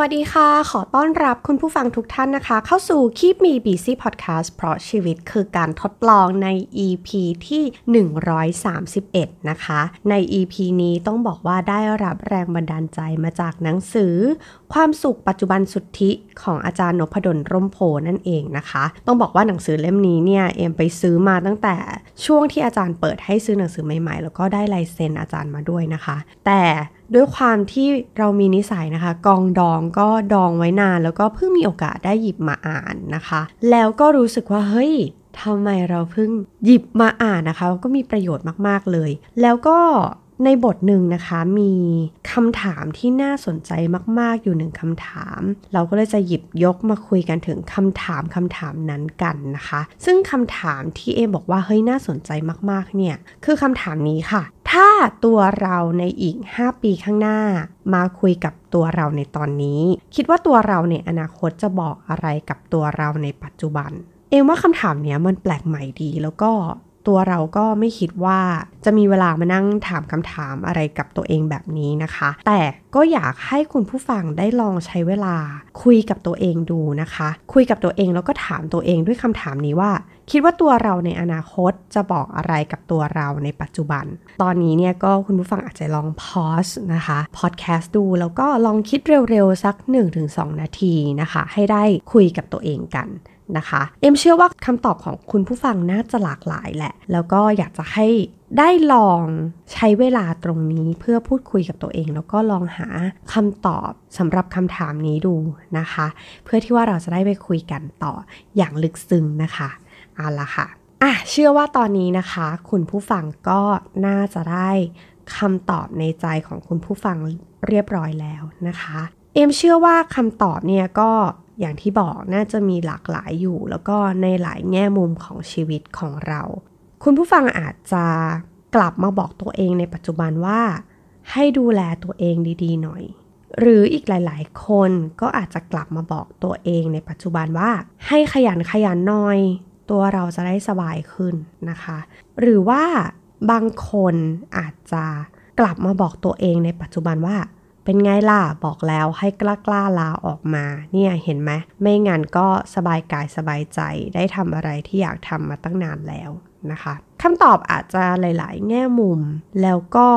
วัสดีค่ะ ขอต้อนรับคุณผู้ฟังทุกท่านนะคะ เข้าสู่ Keep Me Busy Podcast เพราะชีวิตคือการทดลองใน EP ที่ 131 นะคะ ใน EP นี้ต้องบอกว่าได้รับแรงบันดาลใจมาจากหนังสือ ความสุขปัจจุบันสุทธิของอาจารย์นพดลร่มโพนั่นเองนะคะ ต้องบอกว่าหนังสือเล่มนี้เนี่ยเอ็มไปซื้อมาตั้งแต่ช่วงที่อาจารย์เปิดให้ซื้อหนังสือใหม่ๆ แล้วก็ได้ลายเซ็นอาจารย์มาด้วยนะคะ แต่ ด้วยความที่เรามีนิสัยนะคะ กองดองก็ดองไว้นานแล้วก็เพิ่งมีโอกาสได้หยิบมาอ่านนะคะ แล้วก็รู้สึกว่าเฮ้ยทำไมเราเพิ่งหยิบมาอ่านนะคะ ก็มีประโยชน์มากๆเลย แล้วก็ในบทหนึ่งนะคะมีคำถามที่น่าสนใจมาก ๆ อยู่หนึ่งคำถาม เราก็เลยจะหยิบยกมาคุยกันถึงคำถามคำถามนั้นกันนะคะ ซึ่งคำถามที่เอบอกว่าเฮ้ยน่าสนใจมาก ๆ เนี่ย คือคำถามนี้ค่ะ ถ้าตัวเราในอีก 5 ปีข้างหน้า มาคุยกับตัวเราในตอนนี้ คิดว่าตัวเราในอนาคตจะบอกอะไรกับตัวเราในปัจจุบัน เอมว่าคำถามเนี้ยมันแปลกใหม่ดีแล้วก็ตัวเราก็ไม่คิดว่าจะมีเวลามานั่งถามคำถามอะไรกับตัวเองแบบนี้นะคะ แต่ก็อยากให้คุณผู้ฟังได้ลองใช้เวลา คุยกับตัวเองดูนะคะ คุยกับตัวเองแล้วก็ถามตัวเองด้วยคำถามนี้ว่า คิดว่าตัวเราในอนาคตจะบอกอะไรกับตัวเราในปัจจุบัน ตอนนี้เนี่ยก็คุณผู้ฟังอาจจะลองพอสนะคะพอดแคสต์ดูแล้วก็ลองคิดเร็วๆ สัก 1-2 นาทีนะคะ ให้ได้คุยกับตัวเองกันนะคะ เอ็มเชื่อว่าคำตอบของคุณผู้ฟังน่าจะหลากหลายแหละ แล้วก็อยากจะให้ได้ลองใช้เวลาตรงนี้เพื่อพูดคุยกับตัวเอง แล้วก็ลองหาคำตอบสำหรับคำถามนี้ดูนะคะ เพื่อที่ว่าเราจะได้ไปคุยกันต่ออย่างลึกซึ้งนะคะ อาละค่ะอะเชื่อว่าตอนนี้นะคะ คุณผู้ฟังก็น่าจะได้คำตอบในใจของคุณผู้ฟังเรียบร้อยแล้วนะคะ เอ็มเชื่อว่าคำตอบเนี่ยก็อย่างที่บอกน่าจะมีหลากหลายอยู่ แล้วก็ในหลายแง่มุมของชีวิตของเรา คุณผู้ฟังอาจจะกลับมาบอกตัวเองในปัจจุบันว่า ให้ดูแลตัวเองดีๆ หน่อย หรืออีกหลายๆ คนก็อาจจะกลับมาบอกตัวเองในปัจจุบันว่า ให้ขยันขยันหน่อย ตัวเราจะได้สบายขึ้นนะคะ หรือว่าบางคนอาจจะกลับมาบอกตัวเองในปัจจุบันว่า เป็นไงล่ะบอกแล้วให้กล้ากล้าลาออกมา เนี่ยเห็นไหมไม่งั้นก็สบายกายสบายใจได้ทำอะไรที่อยากทำมาตั้งนานแล้วนะคะคำตอบอาจจะหลาย ๆ แง่มุม แล้วก็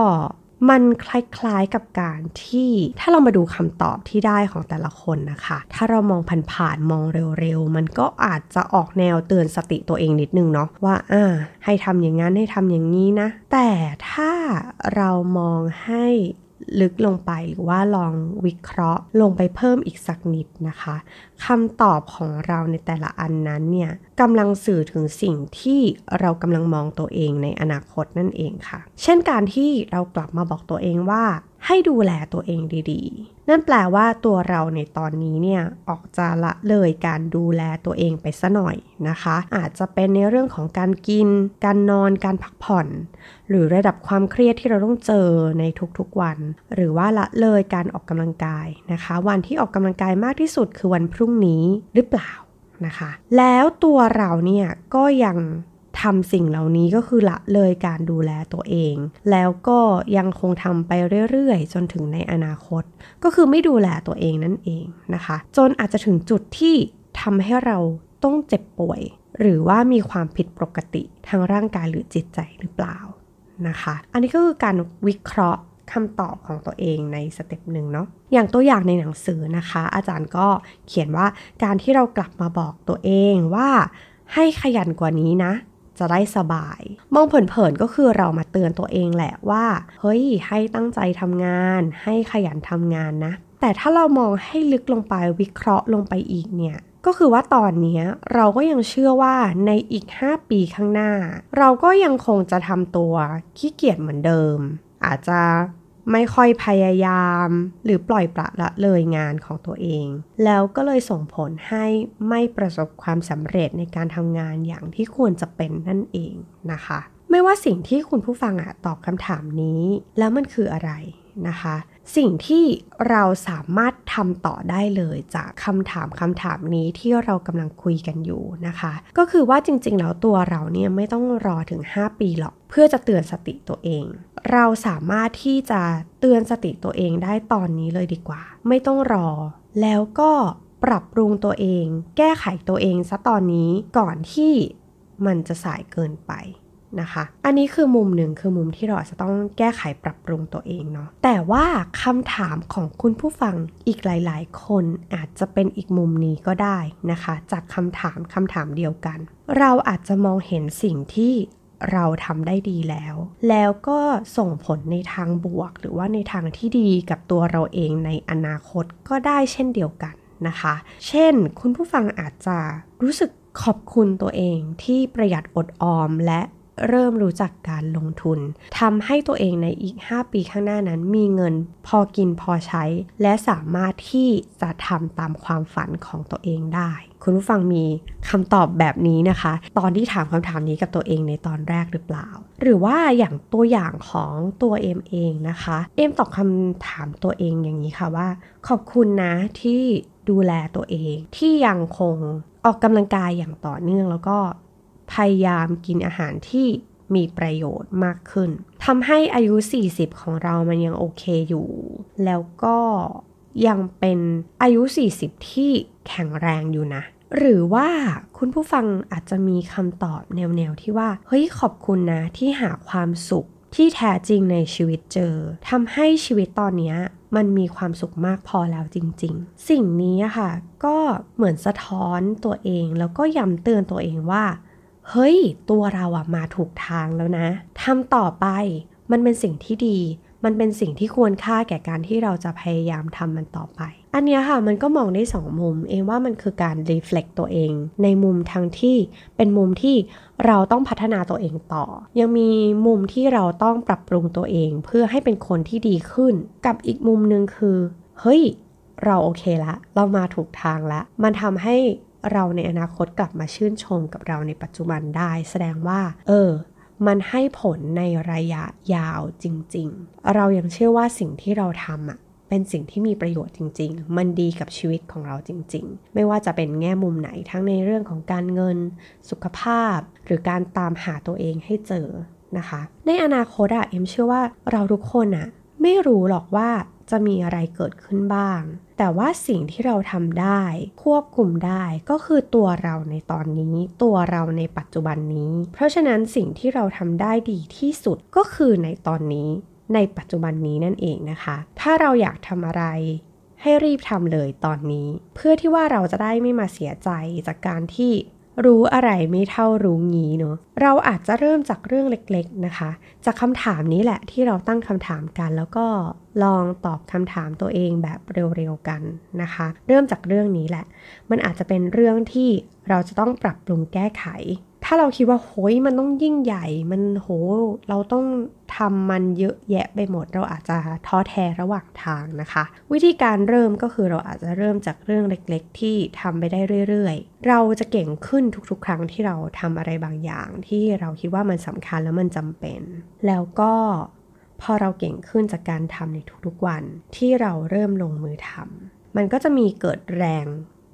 มันคล้ายๆกับการที่ถ้าเรามาดูคำตอบที่ได้ของแต่ละคนนะคะ ถ้าเรามองผ่านๆมองเร็วๆ มันก็อาจจะออกแนวเตือนสติตัวเองนิดนึงเนาะว่าอ่าให้ทำอย่างนั้นให้ทำอย่างนี้นะ แต่ถ้าเรามองให้ ลึกลงไปหรือว่าลองวิเคราะห์ลงไปเพิ่มอีกสักนิดนะคะคำตอบของเราในแต่ละอันนั้นเนี่ยกำลังสื่อถึงสิ่งที่เรากำลังมองตัวเองในอนาคตนั่นเองค่ะ เช่นการที่เรากลับมาบอกตัวเองว่า ให้ดูแลตัวเองดีๆ นั่นแปลว่าตัวเราในตอนนี้เนี่ยออกจะละเลยการดูแลตัวเองไปซะหน่อยนะคะ อาจจะเป็นในเรื่องของการกิน การนอน การพักผ่อน หรือระดับความเครียดที่เราต้องเจอในทุกๆวัน หรือว่าละเลยการออกกำลังกายนะคะ วันที่ออกกำลังกายมากที่สุดคือวันพรุ่งนี้หรือเปล่านะคะ แล้วตัวเราเนี่ยก็ยัง ทำสิ่งเหล่านี้ก็คือละเลยการดูแลตัวเอง แล้วก็ยังคงทำไปเรื่อยๆ จนถึงในอนาคต ก็คือไม่ดูแลตัวเองนั่นเองนะคะ จนอาจจะถึงจุดที่ทำให้เราต้องเจ็บป่วย หรือว่ามีความผิดปกติทางร่างกายหรือจิตใจหรือเปล่านะคะ อันนี้ก็คือการวิเคราะห์คำตอบของตัวเองใน step หนึ่งเนาะ อย่างตัวอย่างในหนังสือนะคะ อาจารย์ก็เขียนว่าการที่เรากลับมาบอกตัวเองว่าให้ขยันกว่านี้นะ จะได้สบาย มองเผินๆก็คือเรามาเตือนตัวเองแหละว่า เฮ้ย ให้ตั้งใจทำงาน ให้ขยันทำงานนะ แต่ถ้าเรามองให้ลึกลงไปวิเคราะห์ลงไปอีกเนี่ยก็คือว่าตอนนี้เราก็ยังเชื่อว่าในอีก 5 ปีข้างหน้า เราก็ยังคงจะทำตัวขี้เกียจเหมือนเดิม อาจจะ ไม่ค่อยพยายาม หรือปล่อยปละละเลยงานของตัวเอง แล้วก็เลยส่งผลให้ไม่ประสบความสำเร็จในการทำงานอย่างที่ควรจะเป็นนั่นเองนะคะ ไม่ว่าสิ่งที่คุณผู้ฟังอะตอบคำถามนี้ แล้วมันคืออะไรนะคะ สิ่งที่เราสามารถทำต่อได้เลยจากคำถามคำถามนี้ที่เรากำลังคุยกันอยู่นะคะ ก็คือว่าจริงๆ แล้วตัวเราเนี่ยไม่ต้องรอถึง 5 ปีหรอก เพื่อจะเตือนสติตัวเอง เราสามารถที่จะเตือนสติตัวเองได้ตอนนี้เลยดีกว่า ไม่ต้องรอ แล้วก็ปรับปรุงตัวเอง แก้ไขตัวเองซะตอนนี้ก่อนที่มันจะสายเกินไป นะคะ อันนี้คือมุมหนึ่งคือมุมที่เราอาจจะต้องแก้ไขปรับปรุงตัวเองเนาะ แต่ว่าคำถามของคุณผู้ฟังอีกหลาย ๆ คนอาจจะเป็นอีกมุมนี้ก็ได้นะคะ จากคำถามคำถามเดียวกัน เราอาจจะมองเห็นสิ่งที่เราทำได้ดีแล้ว แล้วก็ส่งผลในทางบวก หรือว่าในทางที่ดีกับตัวเราเองในอนาคตก็ได้เช่นเดียวกันนะคะ เช่น คุณผู้ฟังอาจจะรู้สึกขอบคุณตัวเองที่ประหยัดอดออมและ เริ่มรู้จักการลงทุนทำให้ตัวเองในอีก 5 ปีข้างหน้านั้นมีเงินพอกินพอใช้ และสามารถที่จะทำตามความฝันของตัวเองได้คุณผู้ฟังมีคำตอบแบบนี้นะคะ ตอนที่ถามคำถามนี้กับตัวเองในตอนแรกหรือเปล่า หรือว่าอย่างตัวอย่างของตัวเอมเองนะคะ เอมตอบคำถามตัวเองอย่างนี้ค่ะว่า ขอบคุณนะที่ดูแลตัวเองที่ยังคงออกกำลังกายอย่างต่อเนื่องแล้วก็ พยายามกินอาหารที่มีประโยชน์มากขึ้นทำให้อายุ 40 ของเรามันยังโอเคอยู่ แล้วก็ยังเป็นอายุ 40 ที่แข็งแรงอยู่นะ หรือว่าคุณผู้ฟังอาจจะมีคำตอบแนวๆที่ว่า เฮ้ยขอบคุณนะที่หาความสุขที่แท้จริงในชีวิตเจอทำให้ชีวิตตอนนี้มันมีความสุขมากพอแล้วจริง ๆ สิ่งนี้ค่ะ ก็เหมือนสะท้อนตัวเองแล้วก็ย้ำเตือนตัวเองว่า เฮ้ย ตัวเราอะมาถูกทางแล้วนะทำต่อไป มันเป็นสิ่งที่ดี มันเป็นสิ่งที่ควรค่าแก่การที่เราจะพยายามทำมันต่อไป อันนี้ค่ะมันก็มองได้สองมุม เองว่ามันคือการรีเฟล็กตัวเอง ในมุมทางที่เป็นมุมที่เราต้องพัฒนาตัวเองต่อ ยังมีมุมที่เราต้องปรับปรุงตัวเอง เพื่อให้เป็นคนที่ดีขึ้น กับอีกมุมหนึ่งคือ เฮ้ย เราโอเคละ เรามาถูกทางละ มันทำให้ เราในอนาคตกลับมาชื่นชมกับเราในปัจจุบันได้ แสดงว่า เออ มันให้ผลในระยะยาวจริง ๆ เรายังเชื่อว่าสิ่งที่เราทำอะเป็นสิ่งที่มีประโยชน์จริง ๆ มันดีกับชีวิตของเราจริง ๆ ไม่ว่าจะเป็นแง่มุมไหนทั้งในเรื่องของการเงิน สุขภาพ หรือการตามหาตัวเองให้เจอนะคะ ในอนาคตอะเอ็มเชื่อว่าเราทุกคนอะไม่รู้หรอกว่า จะมีอะไรเกิดขึ้นบ้าง แต่ว่าสิ่งที่เราทำได้ ควบคุมได้ก็คือตัวเราในตอนนี้ ตัวเราในปัจจุบันนี้ เพราะฉะนั้นสิ่งที่เราทำได้ดีที่สุดก็คือในตอนนี้ ในปัจจุบันนี้นั่นเองนะคะ ถ้าเราอยากทำอะไรให้รีบทำเลยตอนนี้ เพื่อที่ว่าเราจะได้ไม่มาเสียใจจากการที่ รู้อะไรไม่เท่ารู้งี้เนาะเราอาจจะเริ่มจากเรื่องเล็กๆนะคะ จากคำถามนี้แหละที่เราตั้งคำถามกัน แล้วก็ลองตอบคำถามตัวเองแบบเร็วๆกันนะคะ เริ่มจากเรื่องนี้แหละ มันอาจจะเป็นเรื่องที่เราจะต้องปรับปรุงแก้ไข ถ้าเราคิดว่าโหยมันต้องยิ่งใหญ่มันโหเราต้องทำมันเยอะแยะไปหมด เราอาจจะท้อแท้ระหว่างทางนะคะ วิธีการเริ่มก็คือเราอาจจะเริ่มจากเรื่องเล็กๆ ที่ทำไปได้เรื่อยๆ เราจะเก่งขึ้นทุกๆ ครั้งที่เราทำอะไรบางอย่าง ที่เราคิดว่ามันสำคัญแล้วมันจำเป็น แล้วก็พอเราเก่งขึ้นจากการทำในทุกๆวันที่เราเริ่มลงมือทำมันก็จะมีเกิดแรง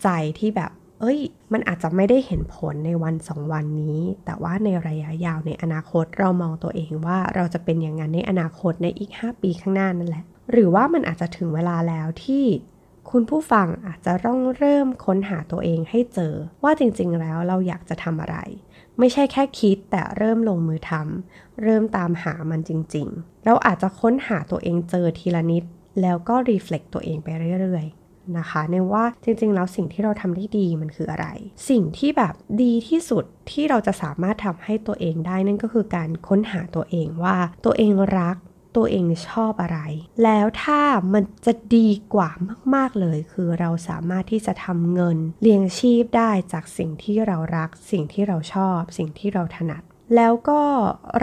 ใจที่แบบ เอ้ย มันอาจจะไม่ได้เห็นผลในวันสองวันนี้ แต่ว่าในระยะยาวในอนาคตเรามองตัวเองว่าเราจะเป็นอย่างนั้นในอนาคตในอีก 5 ปีข้างหน้านั่นแหละ หรือว่ามันอาจจะถึงเวลาแล้วที่คุณผู้ฟังอาจจะต้องเริ่มค้นหาตัวเองให้เจอ ว่าจริงๆ แล้วเราอยากจะทำอะไร ไม่ใช่แค่คิดแต่เริ่มลงมือทำเริ่มตามหามันจริง ๆ เราอาจจะค้นหาตัวเองเจอทีละนิด แล้วก็รีเฟล็กตัวเองไปเรื่อย นะคะในว่าจริงๆ แล้วสิ่งที่เราทำได้ดีมันคืออะไร สิ่งที่แบบดีที่สุดที่เราจะสามารถทำให้ตัวเองได้นั่นก็คือการค้นหาตัวเองว่าตัวเองรักตัวเองชอบอะไร แล้วถ้ามันจะดีกว่ามากๆเลย คือเราสามารถที่จะทำเงินเลี้ยงชีพได้จากสิ่งที่เรารัก สิ่งที่เราชอบ สิ่งที่เราถนัด แล้วก็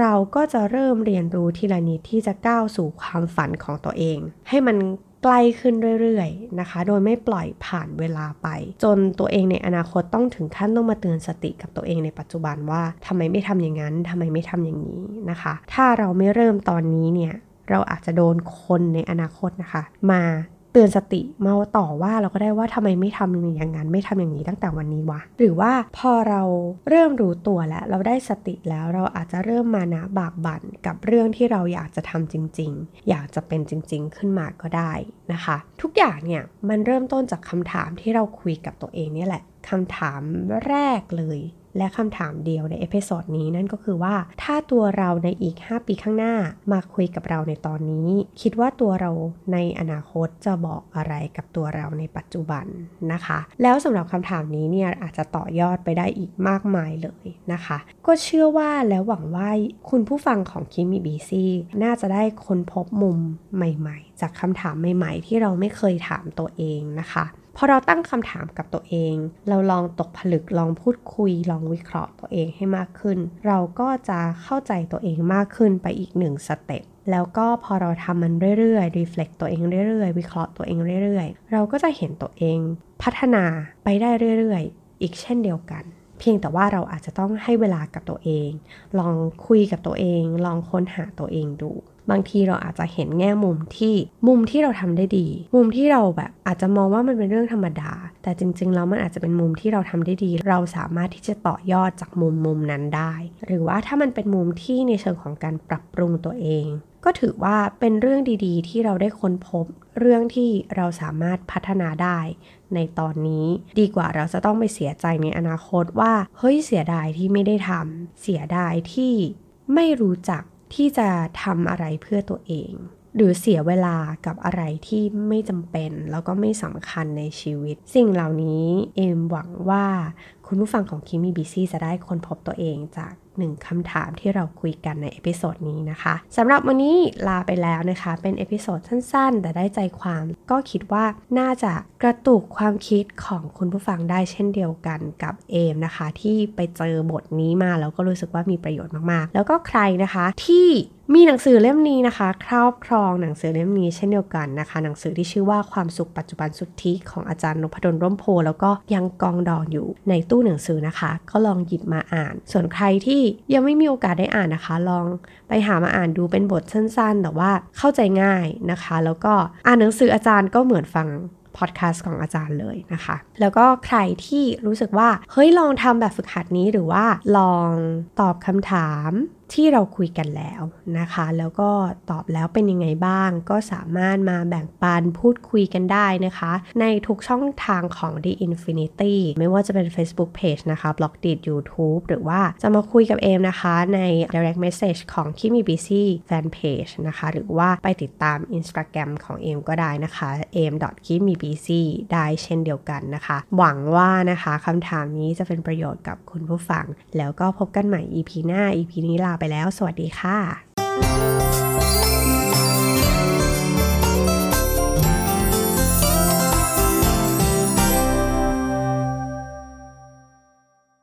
เราก็จะเริ่มเรียนรู้ทีละนิดที่จะก้าวสู่ความฝันของตัวเอง ให้มัน ใกล้ขึ้นเรื่อยๆนะคะ โดยไม่ปล่อยผ่านเวลาไป จนตัวเองในอนาคตต้องถึงขั้นต้องมาเตือนสติกับตัวเองในปัจจุบันว่าทำไมไม่ทำอย่างนั้นทำไมไม่ทำอย่างนี้นะคะ ถ้าเราไม่เริ่มตอนนี้เนี่ยเราอาจจะโดนคนในอนาคตนะคะ มา เตือนสติมาต่อว่าเราก็ได้ว่าทำไมไม่ทำอย่างนั้นไม่ทำอย่างนี้ตั้งแต่วันนี้วะหรือว่าพอเราเริ่มรู้ตัวแล้ว เราได้สติแล้วเราอาจจะเริ่มมานะบากบั่นกับเรื่องที่เราอยากจะทำจริง ๆ อยากจะเป็นจริง ๆ ขึ้นมาก็ได้นะคะ ทุกอย่างเนี่ยมันเริ่มต้นจากคำถามที่เราคุยกับตัวเองนี่แหละคำถามแรกเลย และคำถามเดียวใน episode นี้นั่นก็คือว่า ถ้าตัวเราในอีก 5 ปีข้างหน้ามาคุยกับเราในตอนนี้ คิดว่าตัวเราในอนาคตจะบอกอะไรกับตัวเราในปัจจุบันนะคะ แล้วสำหรับคำถามนี้เนี่ยอาจจะต่อยอดไปได้อีกมากมายเลยนะคะ ก็เชื่อว่าแล้วหวังว่าคุณผู้ฟังของ Keep Me Busy น่าจะได้ค้นพบมุมใหม่ ๆ จากคำถามใหม่ ๆ ที่เราไม่เคยถามตัวเองนะคะ พอเราตั้งคำถามกับตัวเอง เราลองตกผลึกลองพูดคุย ลองวิเคราะห์ตัวเองให้มากขึ้น เราก็จะเข้าใจตัวเองมากขึ้นไปอีกหนึ่ง step แล้วก็พอเราทำมันเรื่อยๆ reflect ตัวเองเรื่อยๆ วิเคราะห์ตัวเองเรื่อยๆ เราก็จะเห็นตัวเองพัฒนาไปได้เรื่อยๆ อีกเช่นเดียวกัน เพียงแต่ว่าเราอาจจะต้องให้เวลากับตัวเอง ลองคุยกับตัวเอง ลองค้นหาตัวเองดู บางทีเราอาจจะเห็นแง่มุมที่มุมที่เราทำได้ดี มุมที่เราแบบอาจจะมองว่ามันเป็นเรื่องธรรมดา แต่จริงๆแล้วมันอาจจะเป็นมุมที่เราทำได้ดี เราสามารถที่จะต่อยอดจากมุมมุมนั้นได้ หรือว่าถ้ามันเป็นมุมที่ในเชิงของการปรับปรุงตัวเอง ก็ถือว่าเป็นเรื่องดีๆ ที่เราได้ค้นพบ เรื่องที่เราสามารถพัฒนาได้ในตอนนี้ดีกว่าเราจะต้องไปเสียใจในอนาคตว่าเฮ้ยเสียดายที่ไม่ได้ทำเสียดายที่ไม่รู้จัก ที่จะทำอะไรเพื่อตัวเอง หรือเสียเวลากับอะไรที่ไม่จำเป็น แล้วก็ไม่สำคัญในชีวิต สิ่งเหล่านี้เอมหวังว่าคุณผู้ฟังของ Keep Me Busy จะได้ค้นพบตัวเองจาก หนึ่งคำถามที่เราคุยกันใน episode นี้นะคะสำหรับวันนี้ลาไปแล้วนะคะ เป็น episode สั้นๆ แต่ได้ใจความก็คิดว่าน่าจะกระตุกความคิดของคุณผู้ฟังได้เช่นเดียวกันกับเอมนะคะ ที่ไปเจอบทนี้มาแล้วก็รู้สึกว่ามีประโยชน์มากๆ แล้วก็ใครนะคะที่ มีหนังสือเล่มนี้นะคะ ครอบครองหนังสือเล่มนี้เช่นเดียวกันนะคะ หนังสือที่ชื่อว่าความสุขปัจจุบันสุทธิของอาจารย์นพดลร่มโพธิ์ แล้วก็ยังกองดองอยู่ในตู้หนังสือนะคะ ก็ลองหยิบมาอ่าน ส่วนใครที่ยังไม่มีโอกาสได้อ่านนะคะ ลองไปหามาอ่านดูเป็นบทสั้นๆ แต่ว่าเข้าใจง่ายนะคะ แล้วก็อ่านหนังสืออาจารย์ก็เหมือนฟังพอดแคสต์ของอาจารย์เลยนะคะ แล้วก็ใครที่รู้สึกว่าเฮ้ยลองทำแบบฝึกหัดนี้หรือว่าลองตอบคำถาม ที่เราคุยกันแล้วนะคะ แล้วก็ตอบแล้วเป็นยังไงบ้าง ก็สามารถมาแบ่งปันพูดคุยกันได้นะคะ ในทุกช่องทางของ The Infinity ไม่ว่าจะเป็น Facebook Page นะคะ b l o g d i t YouTube หรือว่าจะมาคุยกับเอมนะคะ ใน direct message ของ Kimi Busy Fan Page นะคะ หรือว่าไปติดตาม Instagram ของเอมก็ได้นะคะ a m k i m i b c ได้เช่นเดียวกันนะคะ หวังว่านะคะคำถามนี้จะเป็นประโยชน์กับคุณผู้ฟัง แล้วก็พบกันใหม่ EP หน้า EP นี้ลาไปไปแล้ว สวัสดีค่ะ